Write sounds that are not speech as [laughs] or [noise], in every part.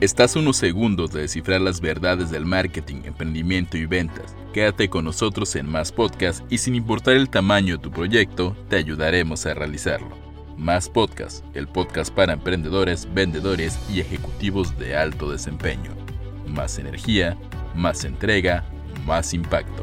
Estás unos segundos de descifrar las verdades del marketing, emprendimiento y ventas. Quédate con nosotros en Más Podcast y sin importar el tamaño de tu proyecto, te ayudaremos a realizarlo. Más Podcast, el podcast para emprendedores, vendedores y ejecutivos de alto desempeño. Más energía, más entrega, más impacto.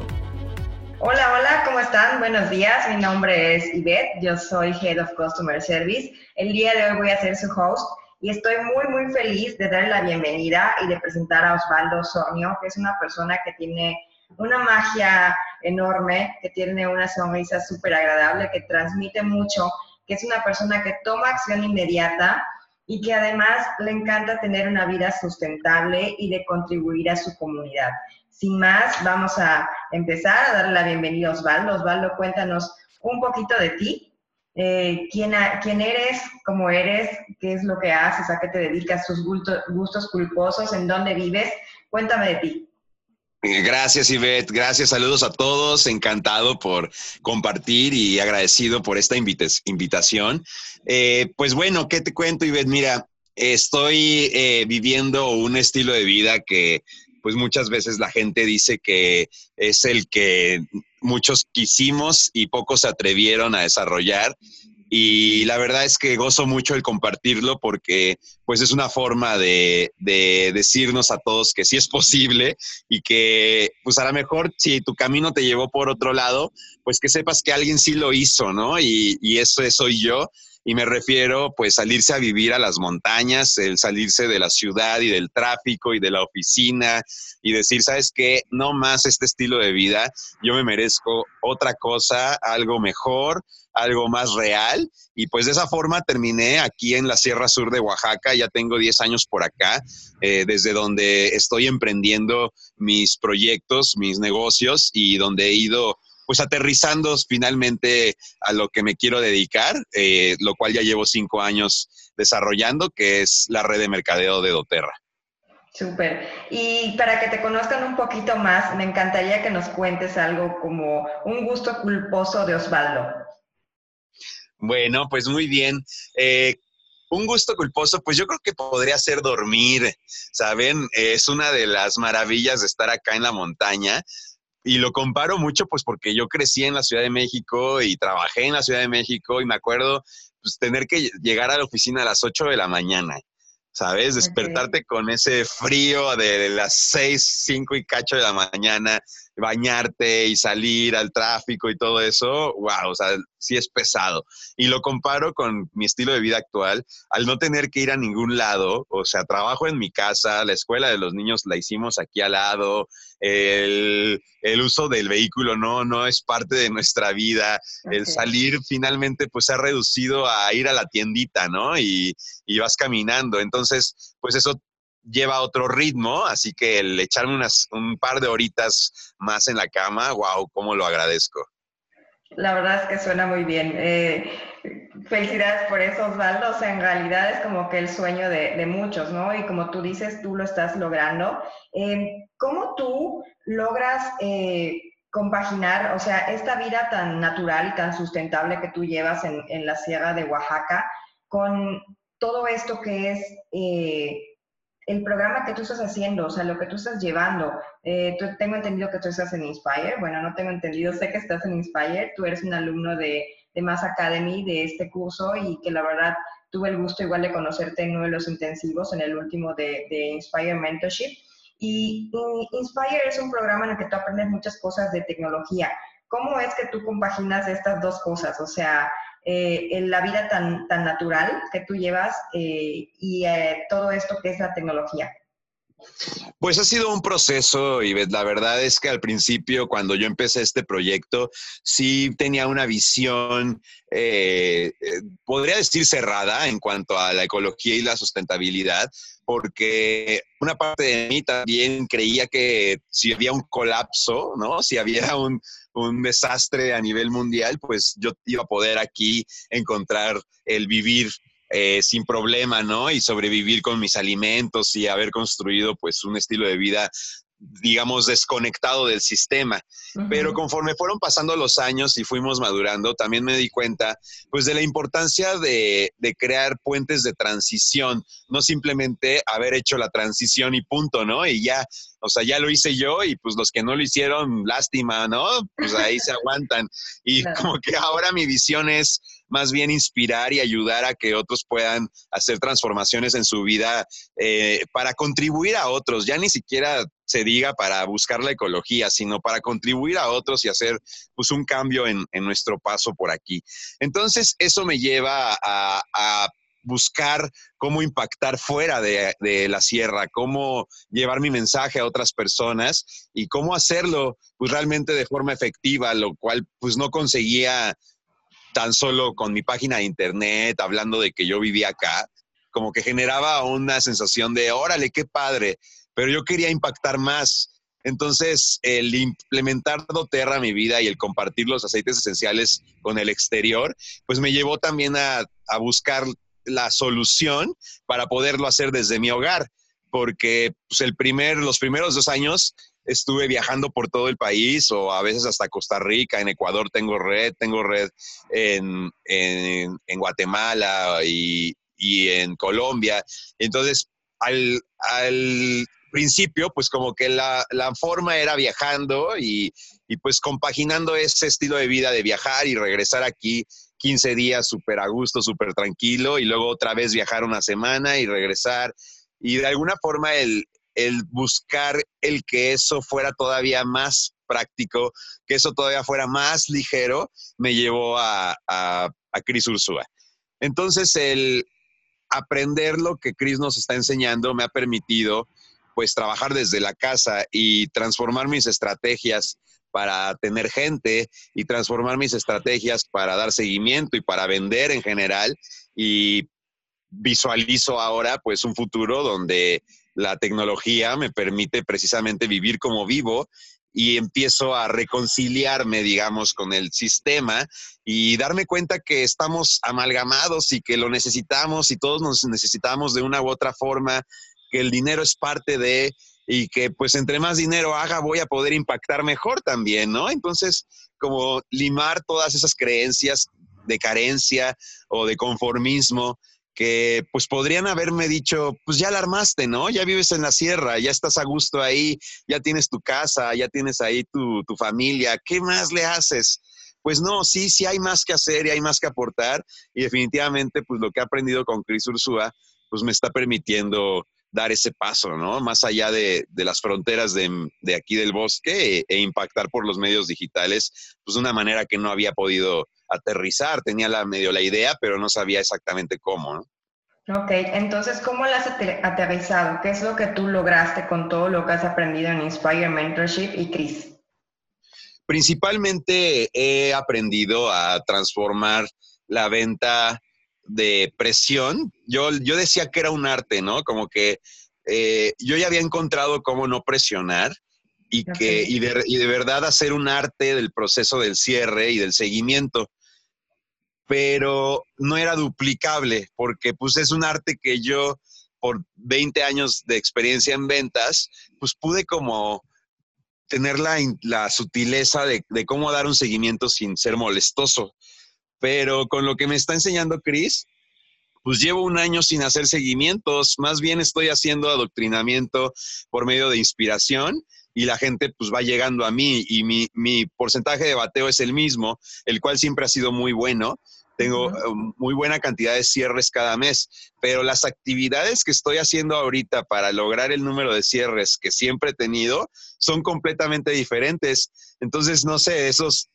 Hola, hola, ¿cómo están? Buenos días, mi nombre es Yvette, yo soy Head of Customer Service. El día de hoy voy a ser su host y estoy muy, muy feliz de darle la bienvenida y de presentar a Osvaldo Sonio, que es una persona que tiene una magia enorme, que tiene una sonrisa súper agradable, que transmite mucho, que es una persona que toma acción inmediata y que además le encanta tener una vida sustentable y de contribuir a su comunidad. Sin más, vamos a empezar a darle la bienvenida a Osvaldo. Osvaldo, cuéntanos un poquito de ti eh, quién, eres, cómo eres, qué es lo que haces, a qué te dedicas, tus gustos, culposos, en dónde vives. Cuéntame de ti. Gracias, Ivette. Gracias, saludos a todos. Encantado por compartir y agradecido por esta invitación. Eh, pues bueno, ¿qué te cuento, Ivette? Mira, estoy eh, viviendo un estilo de vida que pues muchas veces la gente dice que es el que muchos quisimos y pocos se atrevieron a desarrollar. Y la verdad es que gozo mucho el compartirlo porque pues es una forma de, decirnos a todos que sí es posible y que pues a lo mejor si tu camino te llevó por otro lado, pues que sepas que alguien sí lo hizo, ¿no? Y, y eso soy yo y me refiero pues salirse a vivir a las montañas, el salirse de la ciudad y del tráfico y de la oficina y decir, ¿sabes qué? No más este estilo de vida, yo me merezco otra cosa, algo mejor, algo más real y pues de esa forma terminé aquí en la Sierra Sur de Oaxaca, ya tengo 10 años por acá, eh, desde donde estoy emprendiendo mis proyectos, mis negocios y donde he ido pues aterrizando finalmente a lo que me quiero dedicar, eh, lo cual ya llevo cinco años desarrollando, que es la red de mercadeo de doTERRA. Súper. Y para que te conozcan un poquito más, me encantaría que nos cuentes algo como un gusto culposo de Osvaldo. Bueno, pues muy bien. Eh, un gusto culposo, pues yo creo que podría ser dormir, ¿saben? Es una de las maravillas de estar acá en la montaña y lo comparo mucho pues porque yo crecí en la Ciudad de México y trabajé en la Ciudad de México y me acuerdo pues tener que llegar a la oficina a las 8 de la mañana, ¿sabes? Despertarte con ese frío de las 6, 5 y cacho de la mañana, bañarte y salir al tráfico y todo eso, wow, o sea, sí es pesado. Y lo comparo con mi estilo de vida actual, al no tener que ir a ningún lado, o sea, trabajo en mi casa, la escuela de los niños la hicimos aquí al lado, el, uso del vehículo no, no es parte de nuestra vida, el salir finalmente pues se ha reducido a ir a la tiendita, ¿no? Y, y vas caminando, entonces pues eso lleva otro ritmo, así que el echarme unas, un par de horitas más en la cama, wow, cómo lo agradezco. La verdad es que suena muy bien. Eh, felicidades por eso, Osvaldo. O sea, en realidad es como que el sueño de, muchos, ¿no? Y como tú dices, tú lo estás logrando. Eh, ¿Cómo tú logras eh, compaginar, o sea, esta vida tan natural y tan sustentable que tú llevas en, en la Sierra de Oaxaca con todo esto que es el programa que tú estás haciendo, o sea, lo que tú estás llevando. Eh, tengo entendido que tú estás en Inspire. Bueno, no tengo entendido, sé que estás en Inspire. Tú eres un alumno de, de Mass Academy, de este curso, y que la verdad tuve el gusto igual de conocerte en uno de los intensivos, en el último de, de Inspire Mentorship. Y, Inspire es un programa en el que tú aprendes muchas cosas de tecnología. ¿Cómo es que tú compaginas estas dos cosas? O sea, eh, en la vida tan, tan natural que tú llevas eh, y eh, todo esto que es la tecnología? Pues ha sido un proceso y la verdad es que al principio cuando yo empecé este proyecto sí tenía una visión, podría decir cerrada en cuanto a la ecología y la sustentabilidad, porque una parte de mí también creía que si había un colapso, ¿no? Si había un, un desastre a nivel mundial, pues yo iba a poder aquí encontrar el vivir eh, sin problema, ¿no? Y sobrevivir con mis alimentos y haber construido pues un estilo de vida digamos, desconectado del sistema. Pero conforme fueron pasando los años y fuimos madurando, también me di cuenta, pues, de la importancia de, de, crear puentes de transición, no simplemente haber hecho la transición y punto, ¿no? Y ya, o sea, ya lo hice yo y pues los que no lo hicieron, lástima, ¿no? Pues ahí se [laughs] aguantan. Y como que ahora mi visión es más bien inspirar y ayudar a que otros puedan hacer transformaciones en su vida eh, para contribuir a otros. Ya ni siquiera se diga para buscar la ecología, sino para contribuir a otros y hacer pues, un cambio en, nuestro paso por aquí. Entonces, eso me lleva a, buscar cómo impactar fuera de, de, la sierra, cómo llevar mi mensaje a otras personas y cómo hacerlo pues realmente de forma efectiva, lo cual pues no conseguía tan solo con mi página de internet, hablando de que yo vivía acá, como que generaba una sensación de, órale, qué padre, pero yo quería impactar más. Entonces, el implementar doTERRA a mi vida y el compartir los aceites esenciales con el exterior, pues me llevó también a, a buscar la solución para poderlo hacer desde mi hogar, porque pues, el primer, los primeros dos años estuve viajando por todo el país o a veces hasta Costa Rica, en Ecuador tengo red, tengo red en, en, Guatemala y, y, en Colombia. Entonces, al, al, principio, pues como que la, la forma era viajando y, y, pues compaginando ese estilo de vida de viajar y regresar aquí 15 días súper a gusto, súper tranquilo y luego otra vez viajar una semana y regresar. Y de alguna forma el, el buscar el que eso fuera todavía más práctico, que eso todavía fuera más ligero, me llevó a, a, a Cris Ursúa. Entonces, el aprender lo que Cris nos está enseñando me ha permitido pues trabajar desde la casa y transformar mis estrategias para tener gente y transformar mis estrategias para dar seguimiento y para vender en general y visualizo ahora pues un futuro donde la tecnología me permite precisamente vivir como vivo y empiezo a reconciliarme, digamos, con el sistema y darme cuenta que estamos amalgamados y que lo necesitamos y todos nos necesitamos de una u otra forma, que el dinero es parte de y que pues entre más dinero haga voy a poder impactar mejor también, ¿no? Entonces, como limar todas esas creencias de carencia o de conformismo que pues podrían haberme dicho, pues ya la armaste, ¿no? Ya vives en la sierra, ya estás a gusto ahí, ya tienes tu casa, ya tienes ahí tu, tu familia, ¿qué más le haces? Pues no, sí, sí hay más que hacer y hay más que aportar y definitivamente pues lo que he aprendido con Cris Ursúa pues me está permitiendo dar ese paso, ¿no? Más allá de, de las fronteras de, de, aquí del bosque e, e, impactar por los medios digitales, pues de una manera que no había podido aterrizar. Tenía la, medio la idea, pero no sabía exactamente cómo, ¿no? Ok, entonces, ¿cómo lo has aterrizado? ¿Qué es lo que tú lograste con todo lo que has aprendido en Inspire Mentorship y Chris? Principalmente he aprendido a transformar la venta de presión. Yo, yo decía que era un arte, ¿no? Como que eh, yo ya había encontrado cómo no presionar y, que, y de, y de verdad hacer un arte del proceso del cierre y del seguimiento pero no era duplicable porque pues es un arte que yo por 20 años de experiencia en ventas, pues pude como tener la, la sutileza de, de, cómo dar un seguimiento sin ser molestoso. Pero con lo que me está enseñando Chris, pues llevo un año sin hacer seguimientos, más bien estoy haciendo adoctrinamiento por medio de inspiración y la gente pues va llegando a mí y mi, mi porcentaje de bateo es el mismo, el cual siempre ha sido muy bueno tengo um, muy buena cantidad de cierres cada mes, pero las actividades que estoy haciendo ahorita para lograr el número de cierres que siempre he tenido son completamente diferentes. Entonces, no sé, esos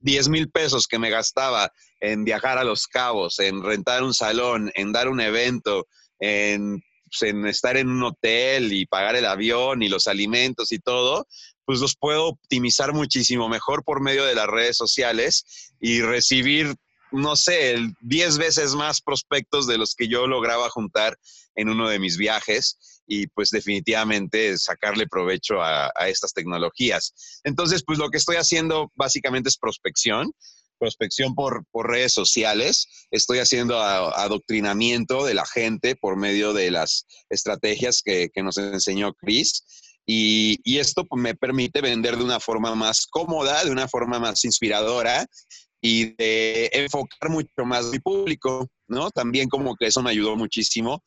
10 mil pesos que me gastaba en viajar a Los Cabos, en rentar un salón, en dar un evento, en, pues, en estar en un hotel y pagar el avión y los alimentos y todo, pues los puedo optimizar muchísimo mejor por medio de las redes sociales y recibir no sé, 10 veces más prospectos de los que yo lograba juntar en uno de mis viajes y pues definitivamente sacarle provecho a, estas tecnologías. Entonces, pues lo que estoy haciendo básicamente es prospección, prospección por, redes sociales, estoy haciendo adoctrinamiento de la gente por medio de las estrategias que, nos enseñó Chris Y, y esto me permite vender de una forma más cómoda, de una forma más inspiradora y de enfocar mucho más mi público, ¿no? También como que eso me ayudó muchísimo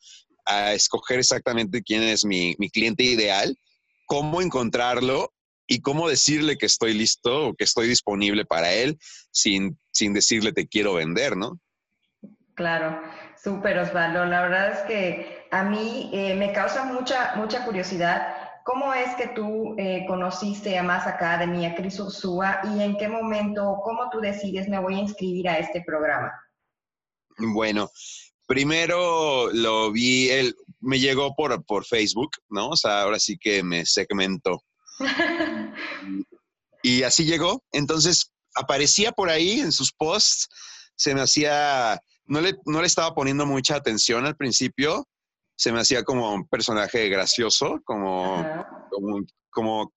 a escoger exactamente quién es mi, mi cliente ideal, cómo encontrarlo y cómo decirle que estoy listo o que estoy disponible para él sin, sin decirle te quiero vender, ¿no? Claro, súper Osvaldo. La verdad es que a mí eh, me causa mucha, mucha curiosidad ¿Cómo es que tú eh, conociste a Más Academy, a Cris Ursúa, y en qué momento, cómo tú decides me voy a inscribir a este programa? Bueno, primero lo vi, él me llegó por, por Facebook, ¿no? O sea, ahora sí que me segmentó. [laughs] y así llegó. Entonces aparecía por ahí en sus posts, se me hacía, no le, no le estaba poniendo mucha atención al principio, se me hacía como un personaje gracioso, como, como,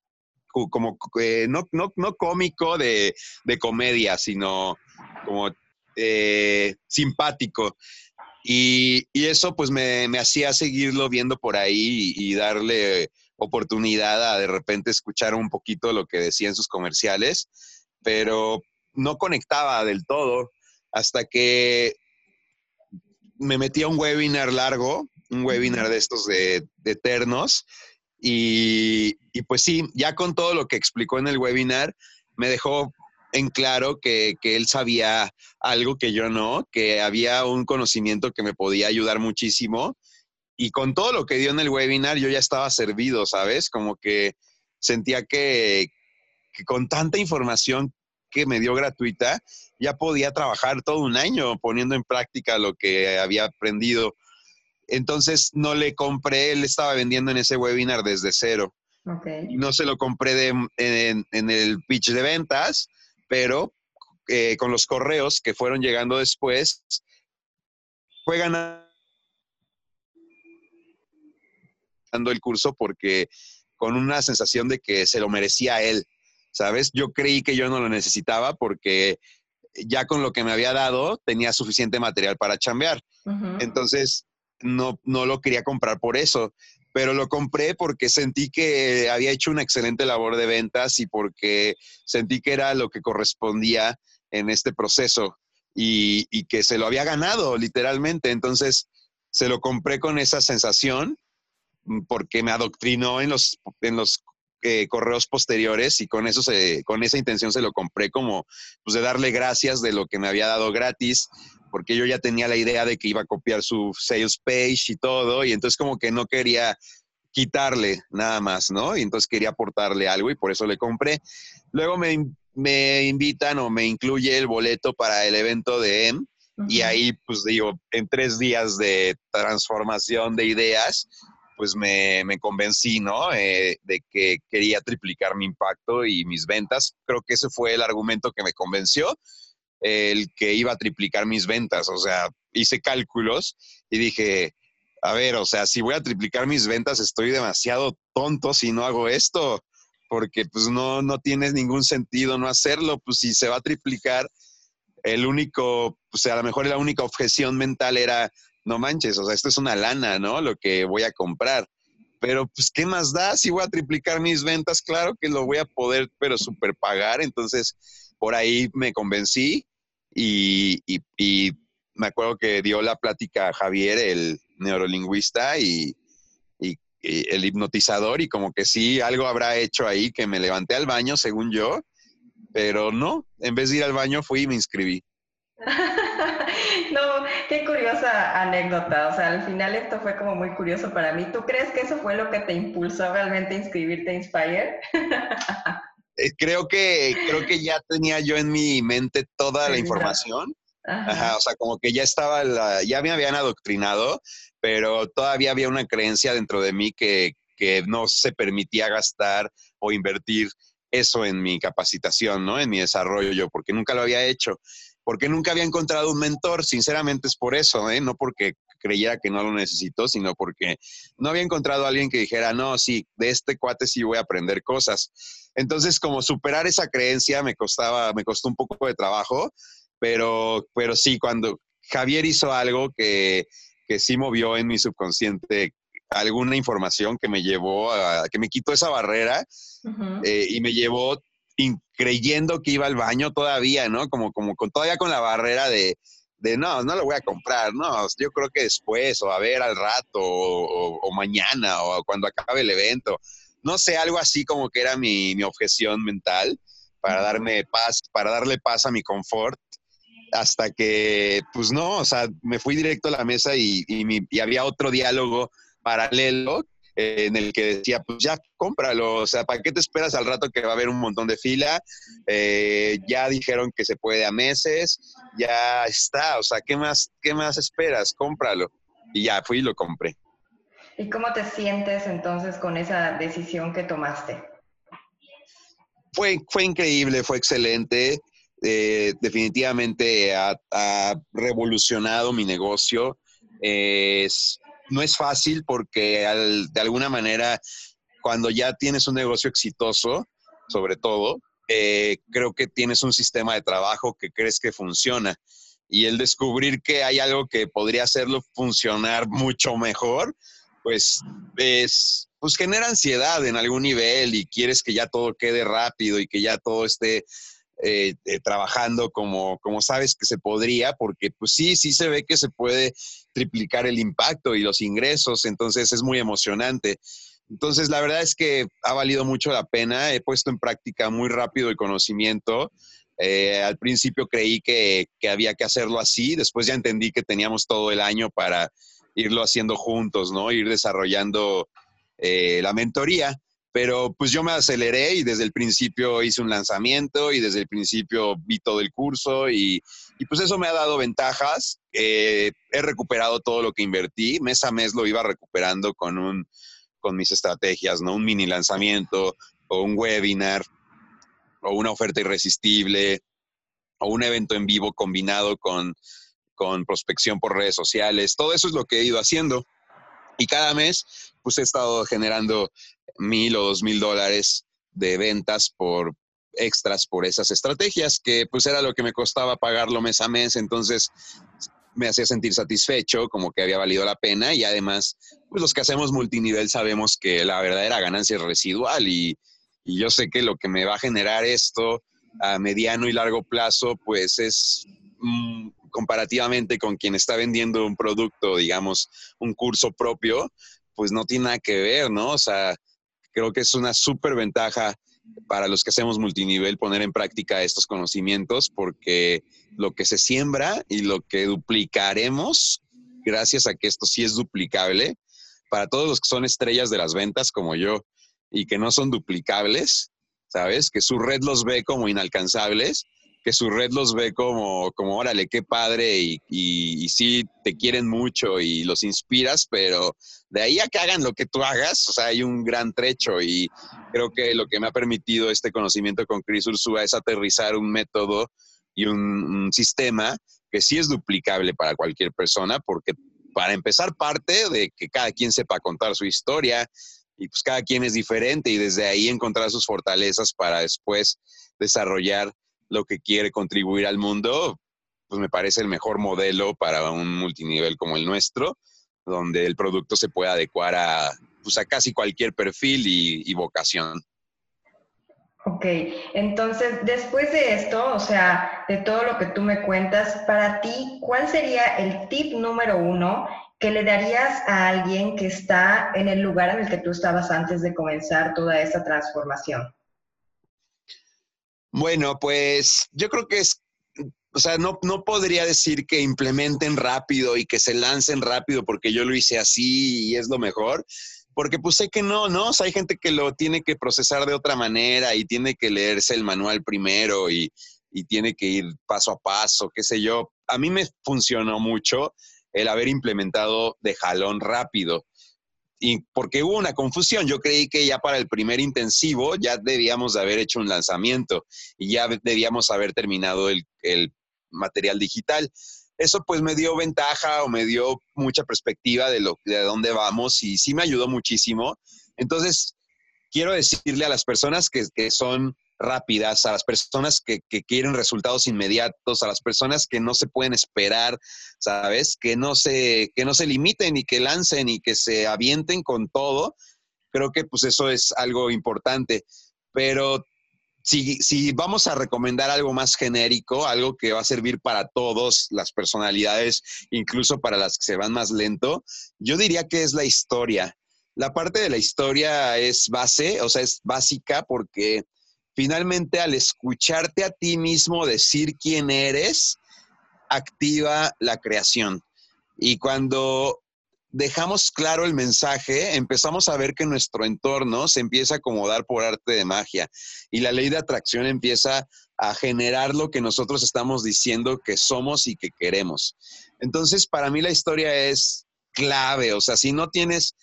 como, eh, no, no, no, cómico de, de, comedia, sino como eh, simpático. Y, y, eso pues me, me, hacía seguirlo viendo por ahí y, y, darle oportunidad a de repente escuchar un poquito lo que decía en sus comerciales, pero no conectaba del todo hasta que me metí a un webinar largo un webinar de estos de, Eternos. Y, pues sí, ya con todo lo que explicó en el webinar, me dejó en claro que, él sabía algo que yo no, que había un conocimiento que me podía ayudar muchísimo. Y con todo lo que dio en el webinar, yo ya estaba servido, ¿sabes? Como que sentía que, que con tanta información que me dio gratuita, ya podía trabajar todo un año poniendo en práctica lo que había aprendido. Entonces no le compré, él estaba vendiendo en ese webinar desde cero. No se lo compré en, el pitch de ventas, pero eh, con los correos que fueron llegando después, fue ganando el curso porque con una sensación de que se lo merecía él, ¿sabes? Yo creí que yo no lo necesitaba porque ya con lo que me había dado tenía suficiente material para chambear. Entonces, no, no lo quería comprar por eso, pero lo compré porque sentí que había hecho una excelente labor de ventas y porque sentí que era lo que correspondía en este proceso y, que se lo había ganado literalmente. Entonces se lo compré con esa sensación porque me adoctrinó en los, en los eh, correos posteriores y con eso se, con esa intención se lo compré como pues de darle gracias de lo que me había dado gratis porque yo ya tenía la idea de que iba a copiar su sales page y todo, y entonces como que no quería quitarle nada más, ¿no? Y entonces quería aportarle algo y por eso le compré. Luego me, me invitan o me incluye el boleto para el evento de M. Y ahí, pues digo, en tres días de transformación de ideas, pues me, me convencí, ¿no? Eh, de que quería triplicar mi impacto y mis ventas. Creo que ese fue el argumento que me convenció el que iba a triplicar mis ventas. O sea, hice cálculos y dije, a ver, o sea, si voy a triplicar mis ventas, estoy demasiado tonto si no hago esto, porque pues no, no tiene ningún sentido no hacerlo, pues si se va a triplicar, el único, o sea, a lo mejor la única objeción mental era, no manches, o sea, esto es una lana, ¿no? Lo que voy a comprar. Pero pues, ¿qué más da? Si voy a triplicar mis ventas, claro que lo voy a poder, pero super pagar. Entonces, por ahí me convencí y, me acuerdo que dio la plática a Javier, el neurolingüista y, el hipnotizador, y como que sí, algo habrá hecho ahí que me levanté al baño, según yo, pero no, en vez de ir al baño fui y me inscribí. [laughs] no, qué curiosa anécdota. O sea, al final esto fue como muy curioso para mí. ¿Tú crees que eso fue lo que te impulsó realmente a inscribirte a Inspire? [laughs] Eh, creo que, creo que ya tenía yo en mi mente toda la información. o sea, como que ya estaba, ya me habían adoctrinado, pero todavía había una creencia dentro de mí que, que no se permitía gastar o invertir eso en mi capacitación, ¿no? En mi desarrollo, porque nunca lo había hecho, porque nunca había encontrado un mentor, sinceramente es por eso, ¿eh? No porque creyera que no lo necesito, sino porque no había encontrado a alguien que dijera, no, sí, de este cuate sí voy a aprender cosas. Entonces, como superar esa creencia me costaba, me costó un poco de trabajo, pero, pero sí, cuando Javier hizo algo que, que sí movió en mi subconsciente alguna información que me llevó a, que me quitó esa barrera eh, y me llevó creyendo que iba al baño todavía, ¿no? Como, como con, todavía con la barrera de, de no, no lo voy a comprar, no, yo creo que después o a ver al rato o, mañana o cuando acabe el evento. No sé, algo así como que era mi, mi objeción mental para darme paz, para darle paz a mi confort hasta que, pues no, o sea, me fui directo a la mesa y, y, había otro diálogo paralelo en el que decía, pues ya cómpralo, o sea, ¿para qué te esperas al rato que va a haber un montón de fila? Eh, ya dijeron que se puede a meses, ya está, o sea, ¿qué más, qué más esperas? Cómpralo. Y ya fui y lo compré. ¿Y cómo te sientes entonces con esa decisión que tomaste? Fue, fue increíble, fue excelente. Eh, definitivamente ha, revolucionado mi negocio. No es fácil porque de alguna manera, cuando ya tienes un negocio exitoso, sobre todo, eh, creo que tienes un sistema de trabajo que crees que funciona. Y el descubrir que hay algo que podría hacerlo funcionar mucho mejor, pues es, pues genera ansiedad en algún nivel y quieres que ya todo quede rápido y que ya todo esté eh, eh, trabajando como, como sabes que se podría, porque pues sí, sí se ve que se puede triplicar el impacto y los ingresos, entonces es muy emocionante. Entonces, la verdad es que ha valido mucho la pena, he puesto en práctica muy rápido el conocimiento. Eh, al principio creí que, que, había que hacerlo así, después ya entendí que teníamos todo el año para irlo haciendo juntos, ¿no? Ir desarrollando la mentoría pero pues yo me aceleré y desde el principio hice un lanzamiento y desde el principio vi todo el curso y, pues eso me ha dado ventajas. he recuperado todo lo que invertí, mes a mes lo iba recuperando con, un, con mis estrategias, ¿no? Un mini lanzamiento o un webinar o una oferta irresistible o un evento en vivo combinado con, con prospección por redes sociales. Todo eso es lo que he ido haciendo. Y cada mes, pues he estado generando mil o dos mil dólares de ventas por extras por esas estrategias, que pues era lo que me costaba pagarlo mes a mes, entonces me hacía sentir satisfecho, como que había valido la pena y además, pues los que hacemos multinivel sabemos que la verdadera ganancia es residual y, yo sé que lo que me va a generar esto a mediano y largo plazo, pues es mm, comparativamente con quien está vendiendo un producto, digamos, un curso propio, pues no tiene nada que ver, ¿no? O sea, Creo que es una súper ventaja para los que hacemos multinivel poner en práctica estos conocimientos porque lo que se siembra y lo que duplicaremos, gracias a que esto sí es duplicable, para todos los que son estrellas de las ventas como yo y que no son duplicables, ¿sabes? Que su red los ve como inalcanzables, que su red los ve como, como órale, qué padre, y, y, sí te quieren mucho y los inspiras, pero de ahí a que hagan lo que tú hagas, o sea, hay un gran trecho y creo que lo que me ha permitido este conocimiento con Chris Ursula es aterrizar un método y un, sistema que sí es duplicable para cualquier persona, porque para empezar parte de que cada quien sepa contar su historia y pues cada quien es diferente y desde ahí encontrar sus fortalezas para después desarrollar lo que quiere contribuir al mundo, pues me parece el mejor modelo para un multinivel como el nuestro, donde el producto se puede adecuar a, pues a casi cualquier perfil y, vocación. Ok, entonces después de esto, o sea, de todo lo que tú me cuentas, para ti, ¿cuál sería el tip número uno que le darías a alguien que está en el lugar en el que tú estabas antes de comenzar toda esta transformación? Bueno, pues yo creo que es, o sea, no, no podría decir que implementen rápido y que se lancen rápido porque yo lo hice así y es lo mejor, porque pues que no, ¿no? O sea, hay gente que lo tiene que procesar de otra manera y tiene que leerse el manual primero y, y tiene que ir paso a paso, qué sé yo. A mí me funcionó mucho el haber implementado de jalón rápido y porque hubo una confusión. Yo creí que ya para el primer intensivo ya debíamos de haber hecho un lanzamiento y ya debíamos haber terminado el, material digital. Eso pues me dio ventaja o me dio mucha perspectiva de, lo, de dónde vamos y sí me ayudó muchísimo. Entonces, quiero decirle a las personas que, que son rápidas, a las personas que, quieren resultados inmediatos, a las personas que no se pueden esperar, ¿sabes? Que no se, que no se limiten y que lancen y que se avienten con todo. Creo que pues eso es algo importante. Pero si, si vamos a recomendar algo más genérico, algo que va a servir para todos las personalidades, incluso para las que se van más lento, yo diría que es la historia. La parte de la historia es base, o sea, es básica porque finalmente al escucharte a ti mismo decir quién eres, activa la creación. Y cuando dejamos claro el mensaje, empezamos a ver que nuestro entorno se empieza a acomodar por arte de magia y la ley de atracción empieza a generar lo que nosotros estamos diciendo que somos y que queremos. Entonces, para mí la historia es clave, o sea, si no tienes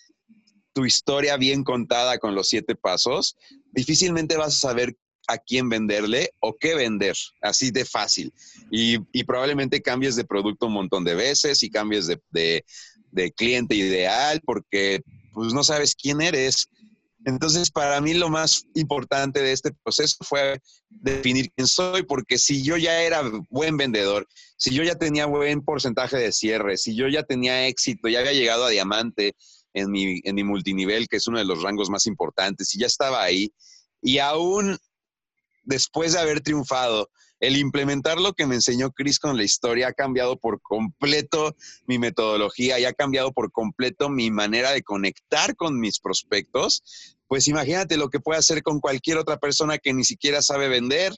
tu historia bien contada con los siete pasos, difícilmente vas a saber a quién venderle o qué vender, así de fácil. Y, probablemente cambies de producto un montón de veces y cambies de, cliente ideal porque pues no sabes quién eres. Entonces, para mí lo más importante de este proceso fue definir quién soy, porque si yo ya era buen vendedor, si yo ya tenía buen porcentaje de cierre, si yo ya tenía éxito, ya había llegado a diamante en mi, en mi multinivel, que es uno de los rangos más importantes, si ya estaba ahí, y aún después de haber triunfado, el implementar lo que me enseñó Chris con la historia ha cambiado por completo mi metodología y ha cambiado por completo mi manera de conectar con mis prospectos. Pues imagínate lo que puede hacer con cualquier otra persona que ni siquiera sabe vender,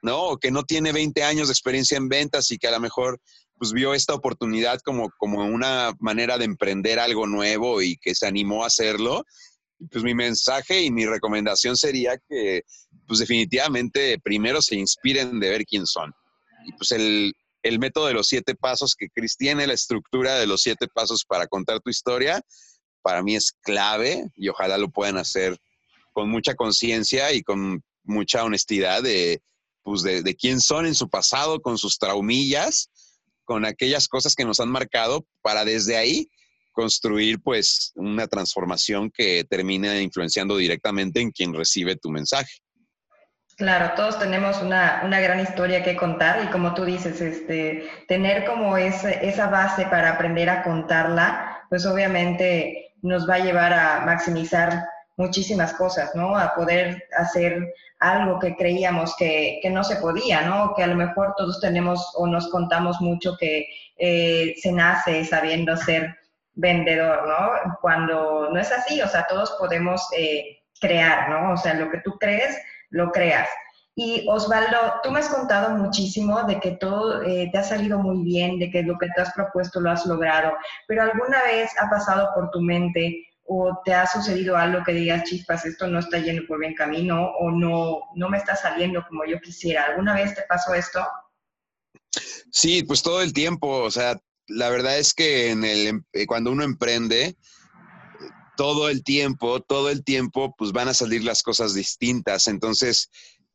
¿no? O que no tiene 20 años de experiencia en ventas y que a lo mejor pues vio esta oportunidad como, como una manera de emprender algo nuevo y que se animó a hacerlo pues mi mensaje y mi recomendación sería que, pues definitivamente, primero se inspiren de ver quién son. Y pues el, el método de los siete pasos que tiene, la estructura de los siete pasos para contar tu historia, para mí es clave y ojalá lo puedan hacer con mucha conciencia y con mucha honestidad de, pues de, de, quién son en su pasado, con sus traumillas, con aquellas cosas que nos han marcado, para desde ahí construir pues una transformación que termine influenciando directamente en quien recibe tu mensaje. Claro, todos tenemos una, gran historia que contar y como tú dices, este, tener como esa base para aprender a contarla, pues obviamente nos va a llevar a maximizar muchísimas cosas, ¿no? A poder hacer algo que creíamos que, no se podía, ¿no? Que a lo mejor todos tenemos o nos contamos mucho que eh, se nace sabiendo ser vendedor, ¿no? Cuando no es así, o sea, todos podemos eh, crear, ¿no? O sea, lo que tú crees, lo creas. Y Osvaldo, tú me has contado muchísimo de que todo eh, te ha salido muy bien, de que lo que te has propuesto lo has logrado, pero ¿alguna vez ha pasado por tu mente o te ha sucedido algo que digas, chispas, esto no está yendo por buen camino o no, no me está saliendo como yo quisiera? ¿Alguna vez te pasó esto? Sí, pues todo el tiempo, o sea, la verdad es que em, eh, cuando uno emprende, todo el tiempo, todo el tiempo, pues van a salir las cosas distintas. Entonces,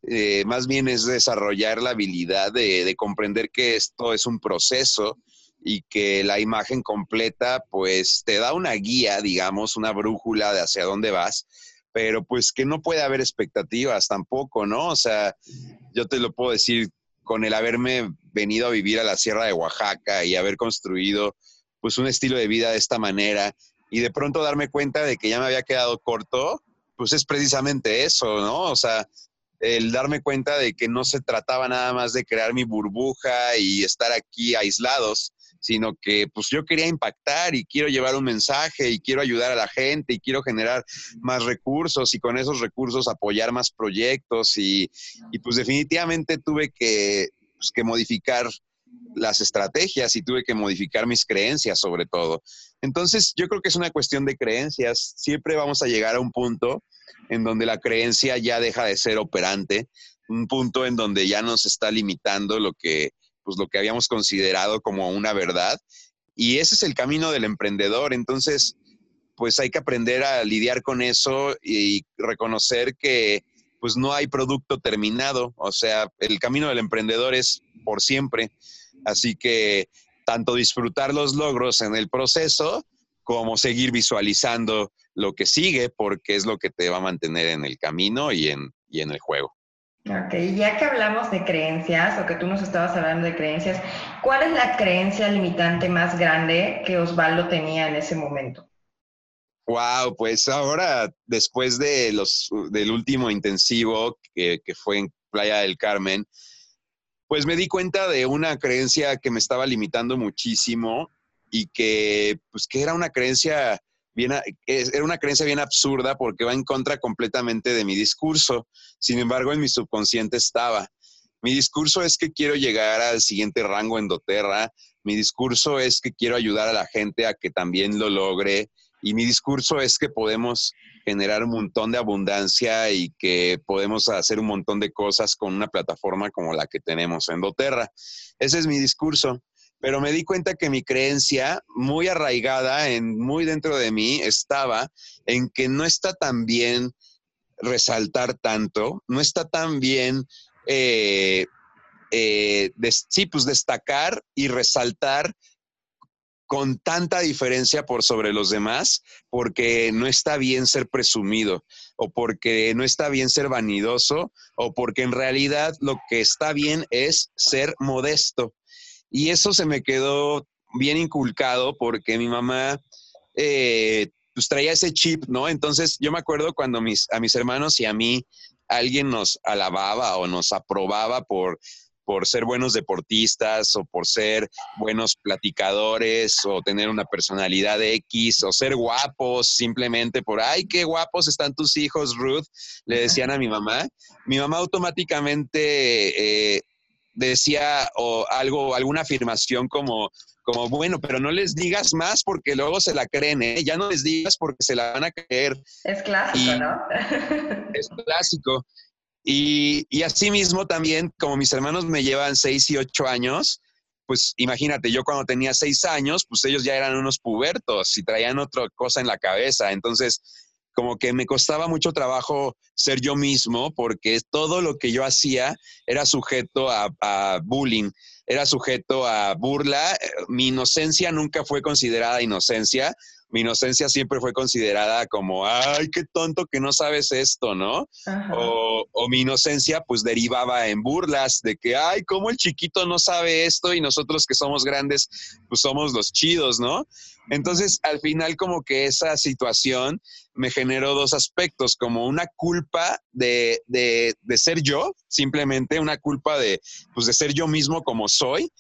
eh, más bien es desarrollar la habilidad de, de, comprender que esto es un proceso y que la imagen completa, pues te da una guía, digamos, una brújula de hacia dónde vas, pero pues que no puede haber expectativas tampoco, ¿no? O sea, yo te lo puedo decir con el haberme venido a vivir a la Sierra de Oaxaca y haber construido pues un estilo de vida de esta manera y de pronto darme cuenta de que ya me había quedado corto, pues es precisamente eso, ¿no? O sea, el darme cuenta de que no se trataba nada más de crear mi burbuja y estar aquí aislados, sino que pues yo quería impactar y quiero llevar un mensaje y quiero ayudar a la gente y quiero generar más recursos y con esos recursos apoyar más proyectos y, y pues definitivamente tuve que pues, que modificar las estrategias y tuve que modificar mis creencias sobre todo. Entonces, yo creo que es una cuestión de creencias. Siempre vamos a llegar a un punto en donde la creencia ya deja de ser operante, un punto en donde ya nos está limitando lo que, pues, lo que habíamos considerado como una verdad. Y ese es el camino del emprendedor. Entonces, pues hay que aprender a lidiar con eso y reconocer que pues no hay producto terminado. O sea, el camino del emprendedor es por siempre. Así que tanto disfrutar los logros en el proceso como seguir visualizando lo que sigue, porque es lo que te va a mantener en el camino y en, y en el juego. Ok, ya que hablamos de creencias, o que tú nos estabas hablando de creencias, ¿cuál es la creencia limitante más grande que Osvaldo tenía en ese momento? Wow, pues ahora, después de los, del último intensivo que, que fue en Playa del Carmen, pues me di cuenta de una creencia que me estaba limitando muchísimo y que, pues, que era una creencia bien, era una creencia bien absurda porque va en contra completamente de mi discurso. Sin embargo, en mi subconsciente estaba. Mi discurso es que quiero llegar al siguiente rango en doTERRA. Mi discurso es que quiero ayudar a la gente a que también lo logre. Y mi discurso es que podemos generar un montón de abundancia y que podemos hacer un montón de cosas con una plataforma como la que tenemos en doTERRA. Ese es mi discurso pero me di cuenta que mi creencia, muy arraigada, en, muy dentro de mí, estaba en que no está tan bien resaltar tanto, no está tan bien, eh, eh, sí, pues destacar y resaltar con tanta diferencia por sobre los demás, porque no está bien ser presumido, o porque no está bien ser vanidoso, o porque en realidad lo que está bien es ser modesto. Y eso se me quedó bien inculcado porque mi mamá eh, pues traía ese chip, ¿no? Entonces yo me acuerdo cuando mis, a mis hermanos y a mí alguien nos alababa o nos aprobaba por, por ser buenos deportistas o por ser buenos platicadores o tener una personalidad X o ser guapos simplemente por, ay, qué guapos están tus hijos, Ruth, le decían a mi mamá. Mi mamá automáticamente eh, decía o algo, alguna afirmación como, como, bueno, pero no les digas más porque luego se la creen, ¿eh? Ya no les digas porque se la van a creer. Es clásico, ¿no? es clásico. Y, y así mismo también, como mis hermanos me llevan seis y ocho años, pues imagínate, yo cuando tenía seis años, pues ellos ya eran unos pubertos y traían otra cosa en la cabeza. Entonces, como que me costaba mucho trabajo ser yo mismo porque todo lo que yo hacía era sujeto a, bullying, era sujeto a burla. Mi inocencia nunca fue considerada inocencia. Mi inocencia siempre fue considerada como, ay, qué tonto que no sabes esto, ¿no? O, o, mi inocencia pues derivaba en burlas de que, ay, ¿cómo el chiquito no sabe esto y nosotros que somos grandes pues somos los chidos, ¿no? Entonces, al final como que esa situación me generó dos aspectos, como una culpa de, de, de, ser yo, simplemente una culpa de, pues de ser yo mismo como soy,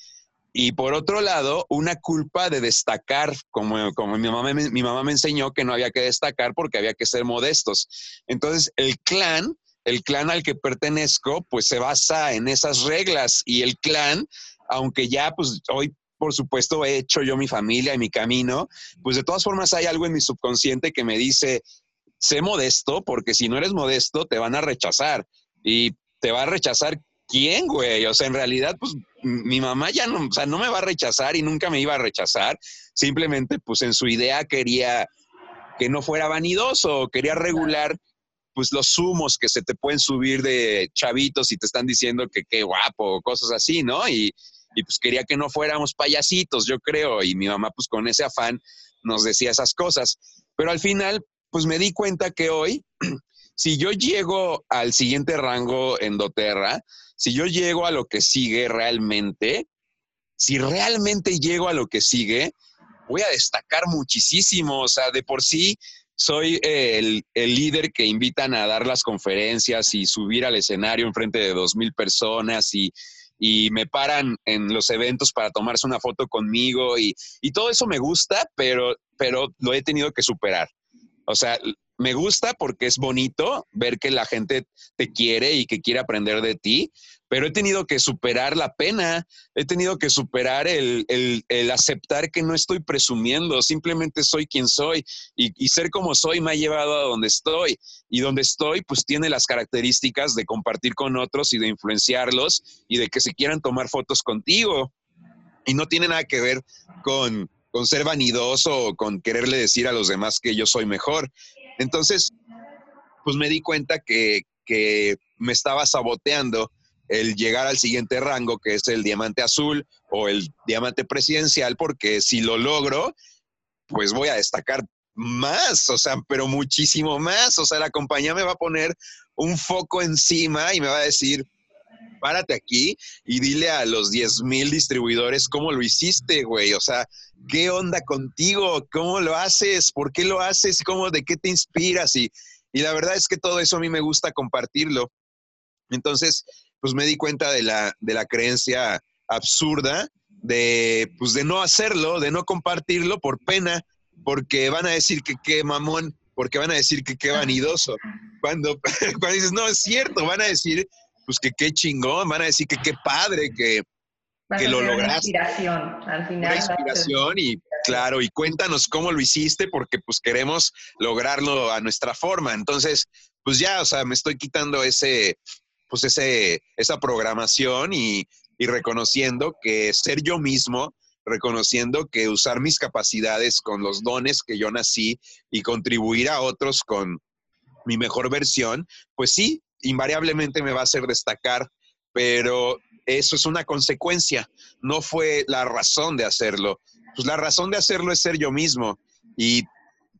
y por otro lado, una culpa de destacar, como, como mi, mamá me, mi mamá me enseñó que no había que destacar porque había que ser modestos. Entonces, el clan, el clan al que pertenezco, pues se basa en esas reglas y el clan, aunque ya pues hoy por supuesto, he hecho yo mi familia y mi camino, pues de todas formas hay algo en mi subconsciente que me dice, sé modesto, porque si no eres modesto, te van a rechazar. Y te va a rechazar quién, güey. O sea, en realidad, pues mi mamá ya no, o sea, no me va a rechazar y nunca me iba a rechazar. Simplemente, pues en su idea quería que no fuera vanidoso, quería regular pues los humos que se te pueden subir de chavitos y te están diciendo que qué guapo, cosas así, ¿no? Y, y pues quería que no fuéramos payasitos, yo creo, y mi mamá pues con ese afán nos decía esas cosas. Pero al final, pues me di cuenta que hoy, [clears throat] si yo llego al siguiente rango en doTERRA, si yo llego a lo que sigue realmente, si realmente llego a lo que sigue, voy a destacar muchísimo, o sea, de por sí soy el, el, líder que invitan a dar las conferencias y subir al escenario en frente de dos mil personas y y me paran en los eventos para tomarse una foto conmigo y, todo eso me gusta, pero, pero lo he tenido que superar. O sea, me gusta porque es bonito ver que la gente te quiere y que quiere aprender de ti, pero he tenido que superar la pena, he tenido que superar el, aceptar que no estoy presumiendo, simplemente soy quien soy y, y, ser como soy me ha llevado a donde estoy y donde estoy pues tiene las características de compartir con otros y de influenciarlos y de que se quieran tomar fotos contigo y no tiene nada que ver con, con ser vanidoso o con quererle decir a los demás que yo soy mejor. Entonces, pues me di cuenta que, que me estaba saboteando el llegar al siguiente rango, que es el diamante azul o el diamante presidencial, porque si lo logro, pues voy a destacar más, o sea, pero muchísimo más. O sea, la compañía me va a poner un foco encima y me va a decir, párate aquí y dile a los 10 mil distribuidores cómo lo hiciste, güey. O sea, ¿qué onda contigo? ¿Cómo lo haces? ¿Por qué lo haces? ¿Cómo, ¿De qué te inspiras? Y, y la verdad es que todo eso a mí me gusta compartirlo. Entonces, pues me di cuenta de la, de la creencia absurda de, pues de no hacerlo, de no compartirlo por pena, porque van a decir que qué mamón, porque van a decir que qué vanidoso. Cuando, [laughs] cuando dices, no, es cierto, van a decir, pues que qué chingón, van a decir que qué padre, que, que lo lograste. inspiración, al final. Una inspiración y claro, y cuéntanos cómo lo hiciste porque pues queremos lograrlo a nuestra forma. Entonces, pues ya, o sea, me estoy quitando ese, pues ese, esa programación y, y reconociendo que ser yo mismo reconociendo que usar mis capacidades con los dones que yo nací y contribuir a otros con mi mejor versión, pues sí, invariablemente me va a hacer destacar, pero eso es una consecuencia, no fue la razón de hacerlo. Pues la razón de hacerlo es ser yo mismo y,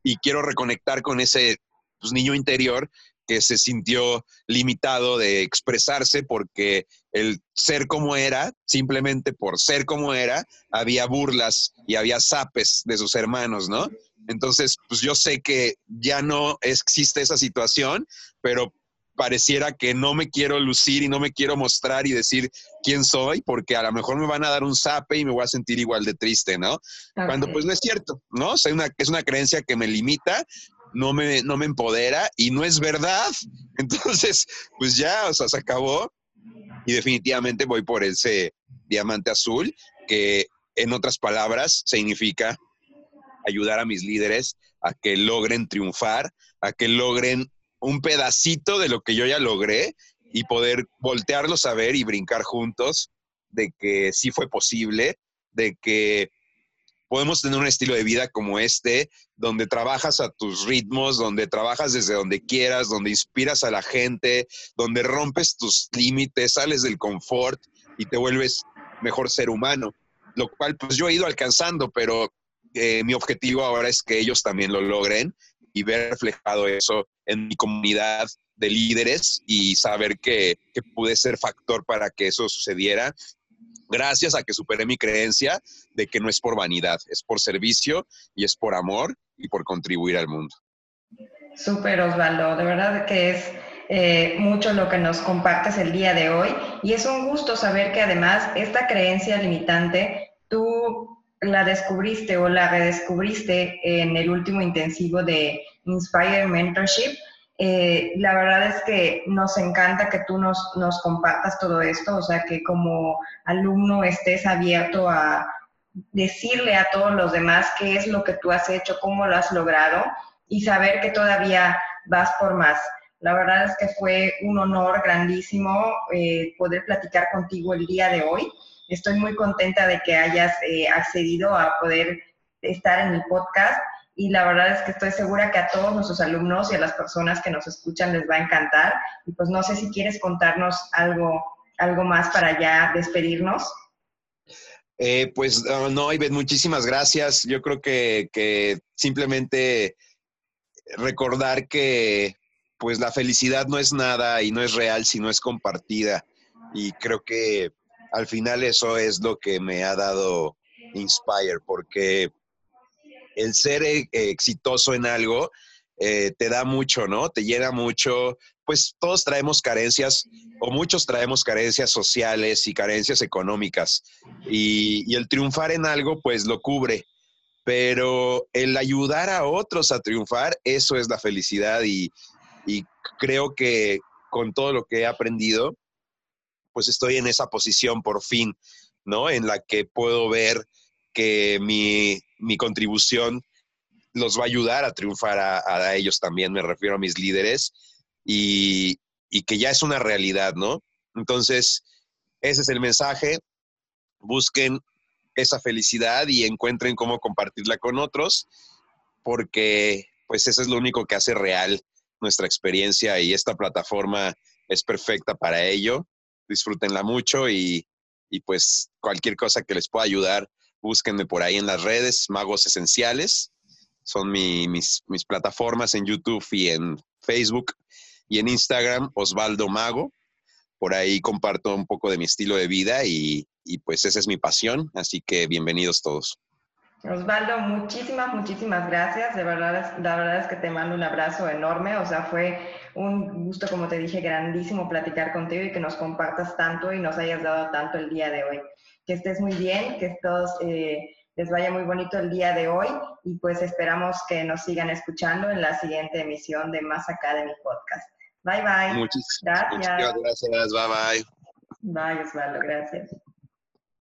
y quiero reconectar con ese pues, niño interior que se sintió limitado de expresarse porque el ser como era, simplemente por ser como era, había burlas y había zapes de sus hermanos, ¿no? Entonces, pues yo sé que ya no existe esa situación, pero pareciera que no me quiero lucir y no me quiero mostrar y decir quién soy, porque a lo mejor me van a dar un zape y me voy a sentir igual de triste, ¿no? Cuando pues no es cierto, ¿no? O sea, una, es una creencia que me limita no me, no me empodera y no es verdad. [laughs] Entonces, pues ya, o sea, se acabó y definitivamente voy por ese diamante azul que en otras palabras significa ayudar a mis líderes a que logren triunfar, a que logren un pedacito de lo que yo ya logré y poder voltearlos a ver y brincar juntos de que sí fue posible, de que podemos tener un estilo de vida como este, donde trabajas a tus ritmos, donde trabajas desde donde quieras, donde inspiras a la gente, donde rompes tus límites, sales del confort y te vuelves mejor ser humano. Lo cual pues yo he ido alcanzando, pero eh, mi objetivo ahora es que ellos también lo logren y ver reflejado eso en mi comunidad de líderes y saber que, que pude ser factor para que eso sucediera gracias a que superé mi creencia de que no es por vanidad, es por servicio y es por amor y por contribuir al mundo. Súper, Osvaldo, de verdad que es eh, mucho lo que nos compartes el día de hoy y es un gusto saber que además esta creencia limitante tú la descubriste o la redescubriste en el último intensivo de Inspire Mentorship eh, la verdad es que nos encanta que tú nos, nos compartas todo esto, o sea, que como alumno estés abierto a decirle a todos los demás qué es lo que tú has hecho, cómo lo has logrado y saber que todavía vas por más. La verdad es que fue un honor grandísimo eh, poder platicar contigo el día de hoy. Estoy muy contenta de que hayas eh, accedido a poder estar en el podcast y la verdad es que estoy segura que a todos nuestros alumnos y a las personas que nos escuchan les va a encantar. Y pues no sé si quieres contarnos algo, algo más para ya despedirnos. Eh, pues no, Ivette, muchísimas gracias. Yo creo que, que simplemente recordar que pues la felicidad no es nada y no es real si no es compartida. Y creo que al final eso es lo que me ha dado Inspire, porque el ser eh, exitoso en algo eh, te da mucho, ¿no? Te llena mucho. Pues todos traemos carencias o muchos traemos carencias sociales y carencias económicas. Y, el triunfar en algo, pues lo cubre. Pero el ayudar a otros a triunfar, eso es la felicidad y creo que con todo lo que he aprendido, pues estoy en esa posición por fin, ¿no? En la que puedo ver que mi, mi contribución los va a ayudar a triunfar a, ellos también, me refiero a mis líderes, y, y, que ya es una realidad, ¿no? Entonces, ese es el mensaje, busquen esa felicidad y encuentren cómo compartirla con otros, porque pues eso es lo único que hace real nuestra experiencia y esta plataforma es perfecta para ello. Disfrútenla mucho y, y pues cualquier cosa que les pueda ayudar búsquenme por ahí en las redes, Magos Esenciales, son mis, mis plataformas en YouTube y en Facebook y en Instagram, Osvaldo Mago. Por ahí comparto un poco de mi estilo de vida y, y pues esa es mi pasión, así que bienvenidos todos. Osvaldo, muchísimas, muchísimas gracias. De verdad, la verdad es que te mando un abrazo enorme. O sea, fue un gusto, como te dije, grandísimo platicar contigo y que nos compartas tanto y nos hayas dado tanto el día de hoy. Que estés muy bien, que todos eh, les vaya muy bonito el día de hoy y pues esperamos que nos sigan escuchando en la siguiente emisión de Más Academy Podcast. Bye bye. Muchas gracias. Muchas gracias. Bye bye. Bye, Osvaldo. Gracias.